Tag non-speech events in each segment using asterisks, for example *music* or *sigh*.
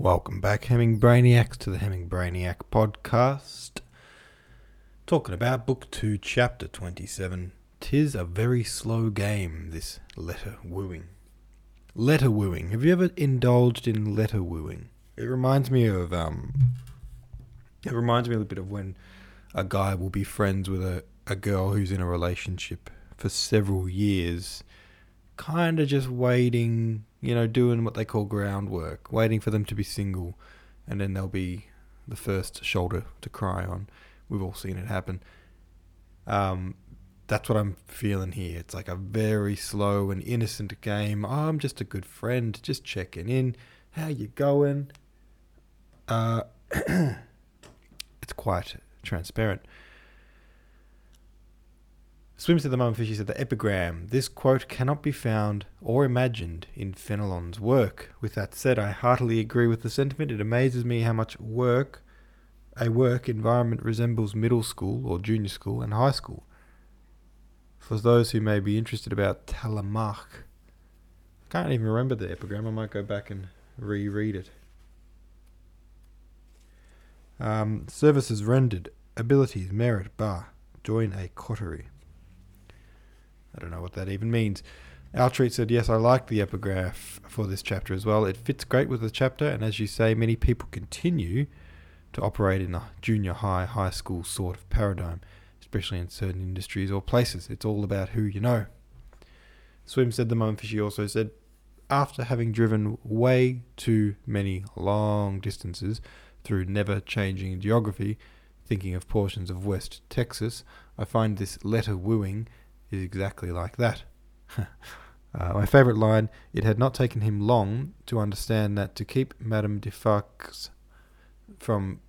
Welcome back, Hemingway Brainiacs, to the Hemming Brainiac podcast. Talking about Book 2, Chapter 27. Tis a very slow game, this letter wooing. Letter wooing. Have you ever indulged in letter wooing? It reminds me of, um, it reminds me a little bit of when a guy will be friends with a, a girl who's in a relationship for several years, kind of just waiting you know, doing what they call groundwork, waiting for them to be single, and then they'll be the first shoulder to cry on. We've all seen it happen. Um, that's what I'm feeling here. It's like a very slow and innocent game. Oh, I'm just a good friend, just checking in. How you going? Uh, *clears throat* it's quite transparent. Swims to the moment fishy said the epigram. This quote cannot be found or imagined in Fenelon's work. With that said, I heartily agree with the sentiment. It amazes me how much work a work environment resembles middle school or junior school and high school. For those who may be interested about Telemark, I can't even remember the epigram. I might go back and reread it. Um, services rendered, abilities, merit, bar, join a coterie. I don't know what that even means. Altreat said, Yes, I like the epigraph for this chapter as well. It fits great with the chapter, and as you say, many people continue to operate in a junior high, high school sort of paradigm, especially in certain industries or places. It's all about who you know. Swim said the moment Fishy also said, after having driven way too many long distances through never changing geography, thinking of portions of West Texas, I find this letter wooing is exactly like that. *laughs* uh, my favourite line It had not taken him long to understand that to keep Madame de Fax from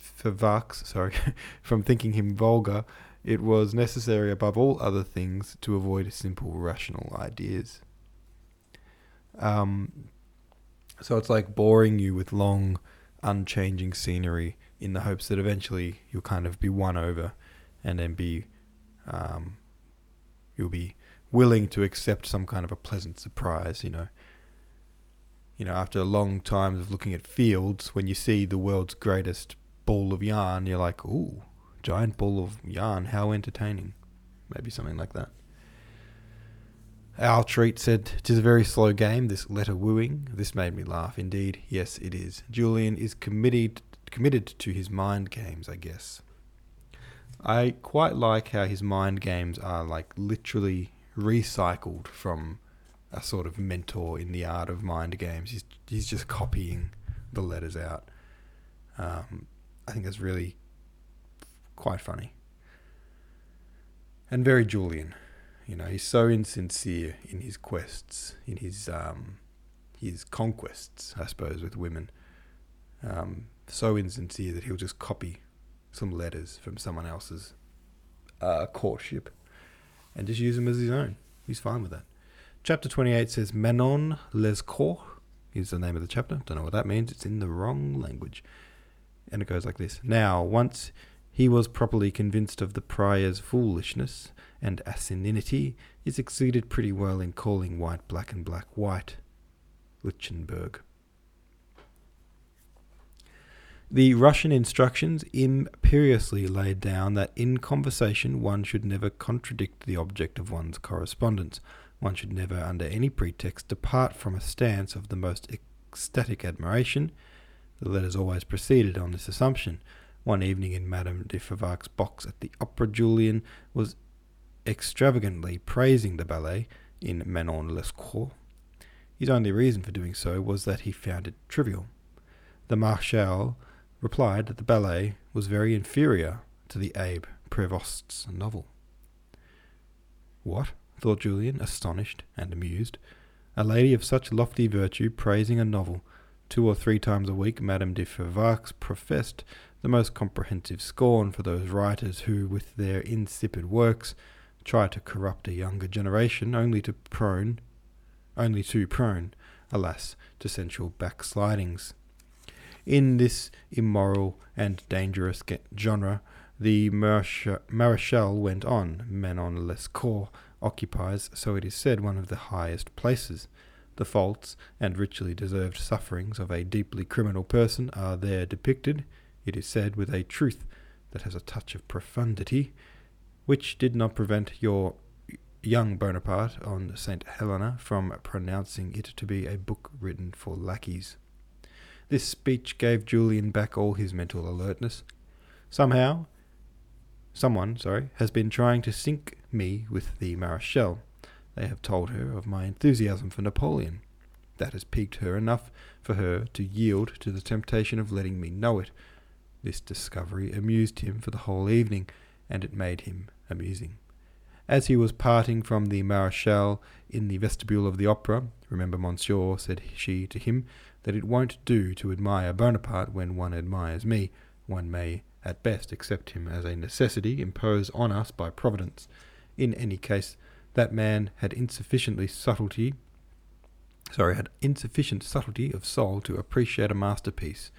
Fervax, sorry, *laughs* from thinking him vulgar, it was necessary above all other things to avoid simple rational ideas. Um, so it's like boring you with long, unchanging scenery in the hopes that eventually you'll kind of be won over and then be um, you'll be willing to accept some kind of a pleasant surprise, you know. You know, after a long time of looking at fields, when you see the world's greatest ball of yarn, you're like, ooh, giant ball of yarn, how entertaining. Maybe something like that. Our treat said, "Tis a very slow game, this letter wooing. This made me laugh. Indeed, yes, it is. Julian is committed committed to his mind games, I guess. I quite like how his mind games are like literally recycled from a sort of mentor in the art of mind games. He's he's just copying the letters out. Um, I think that's really quite funny and very Julian. You know, he's so insincere in his quests, in his um, his conquests, I suppose, with women. Um, so insincere that he'll just copy some letters from someone else's uh, courtship and just use them as his own. He's fine with that. Chapter 28 says Manon Lescaut is the name of the chapter. Don't know what that means. It's in the wrong language. And it goes like this Now, once he was properly convinced of the prior's foolishness and asininity, he succeeded pretty well in calling white black and black white. Lichtenberg. The Russian instructions imperiously laid down that in conversation one should never contradict the object of one's correspondence. One should never, under any pretext, depart from a stance of the most ecstatic admiration. The letters always proceeded on this assumption. One evening in Madame de Fervaques's box at the Opera, Julian was extravagantly praising the ballet in Manon Lescaut. His only reason for doing so was that he found it trivial. The Marshal replied that the ballet was very inferior to the Abbé Prevost's novel. What? thought Julian, astonished and amused. A lady of such lofty virtue praising a novel. Two or three times a week, Madame de Fervaques professed the most comprehensive scorn for those writers who, with their insipid works, try to corrupt a younger generation only to prone, only too prone, alas, to sensual backslidings. In this immoral and dangerous genre, the Marechal went on. Manon Lescaut occupies, so it is said, one of the highest places. The faults and richly deserved sufferings of a deeply criminal person are there depicted, it is said, with a truth that has a touch of profundity, which did not prevent your young Bonaparte on St. Helena from pronouncing it to be a book written for lackeys. This speech gave Julian back all his mental alertness. Somehow, someone, sorry, has been trying to sink me with the Marechal. They have told her of my enthusiasm for Napoleon. That has piqued her enough for her to yield to the temptation of letting me know it. This discovery amused him for the whole evening, and it made him amusing. As he was parting from the Marechal in the vestibule of the opera, remember, monsieur, said she to him, that it won't do to admire Bonaparte when one admires me. One may at best accept him as a necessity imposed on us by Providence. In any case, that man had insufficiently subtlety sorry, had insufficient subtlety of soul to appreciate a masterpiece.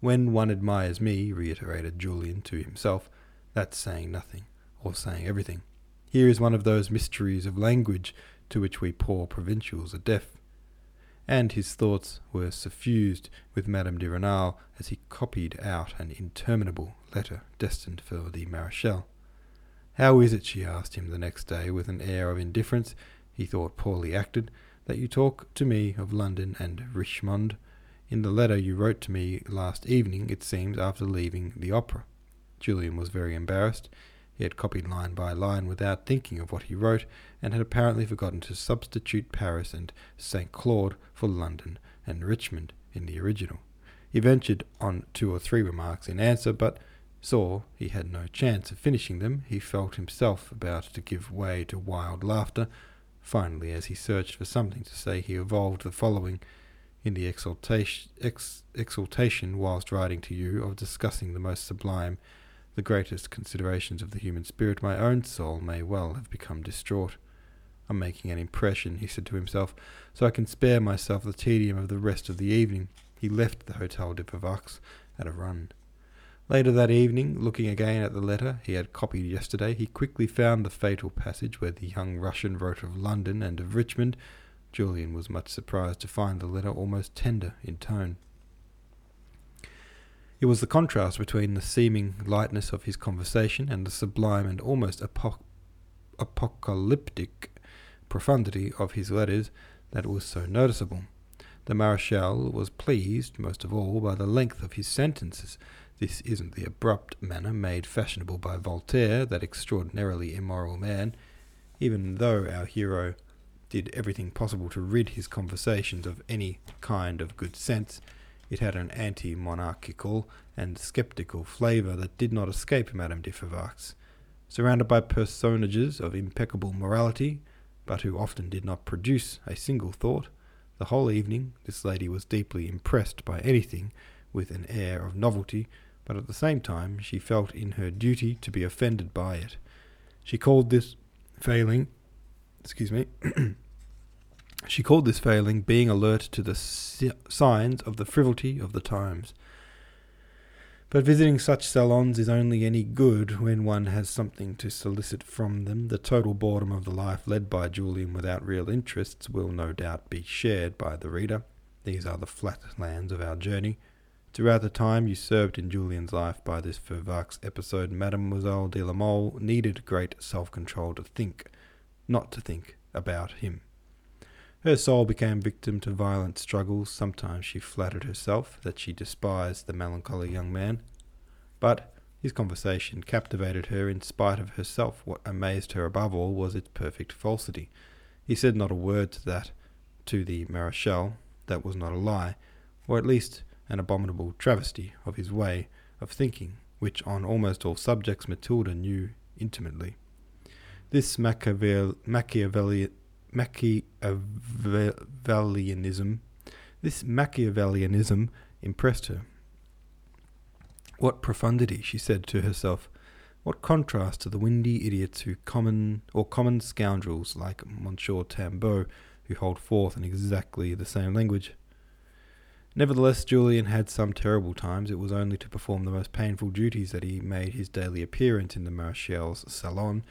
When one admires me, reiterated Julian to himself, that's saying nothing, or saying everything. Here is one of those mysteries of language to which we poor provincials are deaf. And his thoughts were suffused with Madame de Renal as he copied out an interminable letter destined for the Marechal. How is it, she asked him the next day with an air of indifference he thought poorly acted, that you talk to me of London and Richmond? In the letter you wrote to me last evening, it seems, after leaving the opera. Julian was very embarrassed. He had copied line by line without thinking of what he wrote, and had apparently forgotten to substitute Paris and St. Claude for London and Richmond in the original. He ventured on two or three remarks in answer, but saw he had no chance of finishing them. He felt himself about to give way to wild laughter. Finally, as he searched for something to say, he evolved the following in the exultation, ex, exultation whilst writing to you of discussing the most sublime the greatest considerations of the human spirit, my own soul may well have become distraught. I'm making an impression, he said to himself, so I can spare myself the tedium of the rest of the evening. He left the Hotel de Vivax at a run. Later that evening, looking again at the letter he had copied yesterday, he quickly found the fatal passage where the young Russian wrote of London and of Richmond. Julian was much surprised to find the letter almost tender in tone. It was the contrast between the seeming lightness of his conversation and the sublime and almost apoc- apocalyptic profundity of his letters that was so noticeable. The Marechal was pleased, most of all, by the length of his sentences. This isn't the abrupt manner made fashionable by Voltaire, that extraordinarily immoral man. Even though our hero did everything possible to rid his conversations of any kind of good sense, it had an anti monarchical and sceptical flavour that did not escape Madame de Fervaques. Surrounded by personages of impeccable morality, but who often did not produce a single thought, the whole evening this lady was deeply impressed by anything with an air of novelty, but at the same time she felt in her duty to be offended by it. She called this failing, excuse me, *clears throat* She called this failing being alert to the signs of the frivolity of the times. But visiting such salons is only any good when one has something to solicit from them. The total boredom of the life led by Julian without real interests will no doubt be shared by the reader. These are the flat lands of our journey. Throughout the time usurped in Julian's life by this Fervaques episode, Mademoiselle de la Mole needed great self control to think, not to think about him. Her soul became victim to violent struggles. Sometimes she flattered herself that she despised the melancholy young man. But his conversation captivated her in spite of herself. What amazed her above all was its perfect falsity. He said not a word to that, to the Marechal, that was not a lie, or at least an abominable travesty of his way of thinking, which on almost all subjects Matilda knew intimately. This Machiavel- Machiavelli- Machiavellianism, this Machiavellianism impressed her. What profundity, she said to herself. What contrast to the windy idiots who common or common scoundrels like Monsieur Tanbeau, who hold forth in exactly the same language. Nevertheless, Julian had some terrible times. It was only to perform the most painful duties that he made his daily appearance in the Marechal's salon,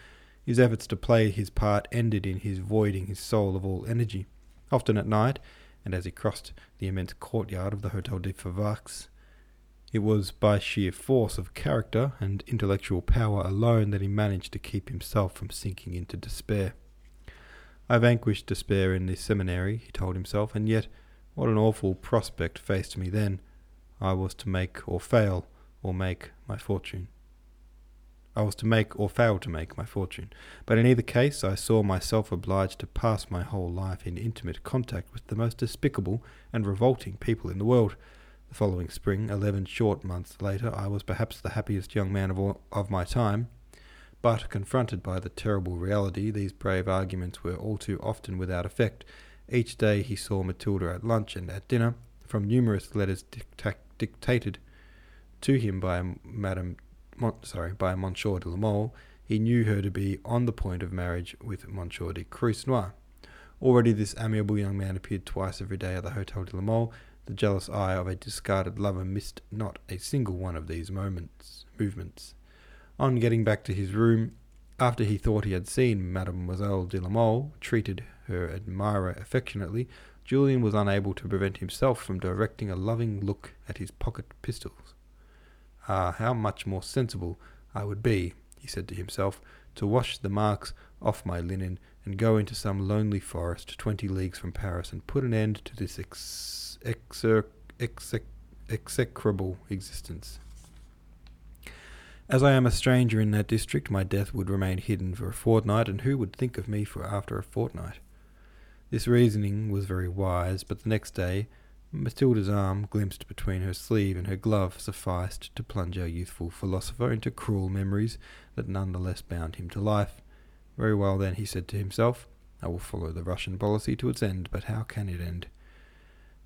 his efforts to play his part ended in his voiding his soul of all energy. Often at night, and as he crossed the immense courtyard of the Hotel de Fervaques, it was by sheer force of character and intellectual power alone that he managed to keep himself from sinking into despair. I vanquished despair in the seminary, he told himself, and yet what an awful prospect faced me then. I was to make or fail, or make my fortune. I was to make or fail to make my fortune. But in either case, I saw myself obliged to pass my whole life in intimate contact with the most despicable and revolting people in the world. The following spring, eleven short months later, I was perhaps the happiest young man of, all, of my time. But, confronted by the terrible reality, these brave arguments were all too often without effect. Each day he saw Matilda at lunch and at dinner, from numerous letters dicta- dictated to him by Madame, Mon- sorry, by Monsieur de la Mole, he knew her to be on the point of marriage with Monsieur de Croisenois. Already this amiable young man appeared twice every day at the Hotel de la Mole, the jealous eye of a discarded lover missed not a single one of these moments, movements. On getting back to his room, after he thought he had seen Mademoiselle de la Mole, treated her admirer affectionately, Julian was unable to prevent himself from directing a loving look at his pocket pistols. Ah, how much more sensible I would be, he said to himself, to wash the marks off my linen and go into some lonely forest twenty leagues from Paris and put an end to this ex- exer- exec- execrable existence. As I am a stranger in that district, my death would remain hidden for a fortnight, and who would think of me for after a fortnight? This reasoning was very wise, but the next day Matilda's arm, glimpsed between her sleeve and her glove, sufficed to plunge our youthful philosopher into cruel memories that none the less bound him to life. Very well, then, he said to himself, I will follow the Russian policy to its end, but how can it end?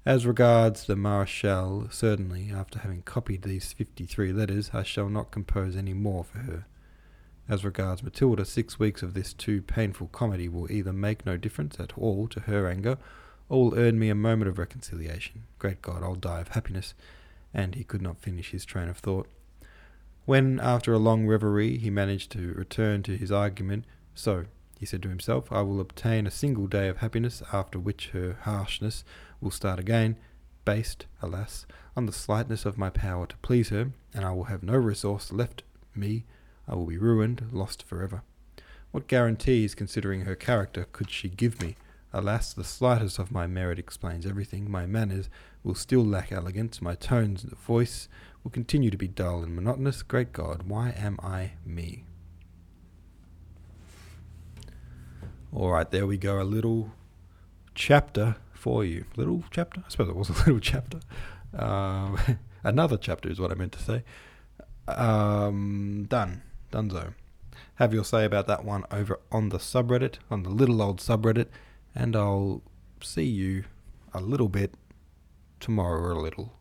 As regards the Marechal, certainly, after having copied these fifty three letters, I shall not compose any more for her. As regards Matilda, six weeks of this too painful comedy will either make no difference at all to her anger, will earn me a moment of reconciliation. Great God, I'll die of happiness. And he could not finish his train of thought. When, after a long reverie, he managed to return to his argument, so, he said to himself, I will obtain a single day of happiness, after which her harshness will start again, based, alas, on the slightness of my power to please her, and I will have no resource left me. I will be ruined, lost for ever. What guarantees, considering her character, could she give me? Alas, the slightest of my merit explains everything. My manners will still lack elegance. My tones of voice will continue to be dull and monotonous. Great God, why am I me? All right, there we go. A little chapter for you. Little chapter? I suppose it was a *laughs* little chapter. Um, *laughs* another chapter is what I meant to say. Um, done. Donezo. Have your say about that one over on the subreddit, on the little old subreddit, and I'll see you a little bit tomorrow or a little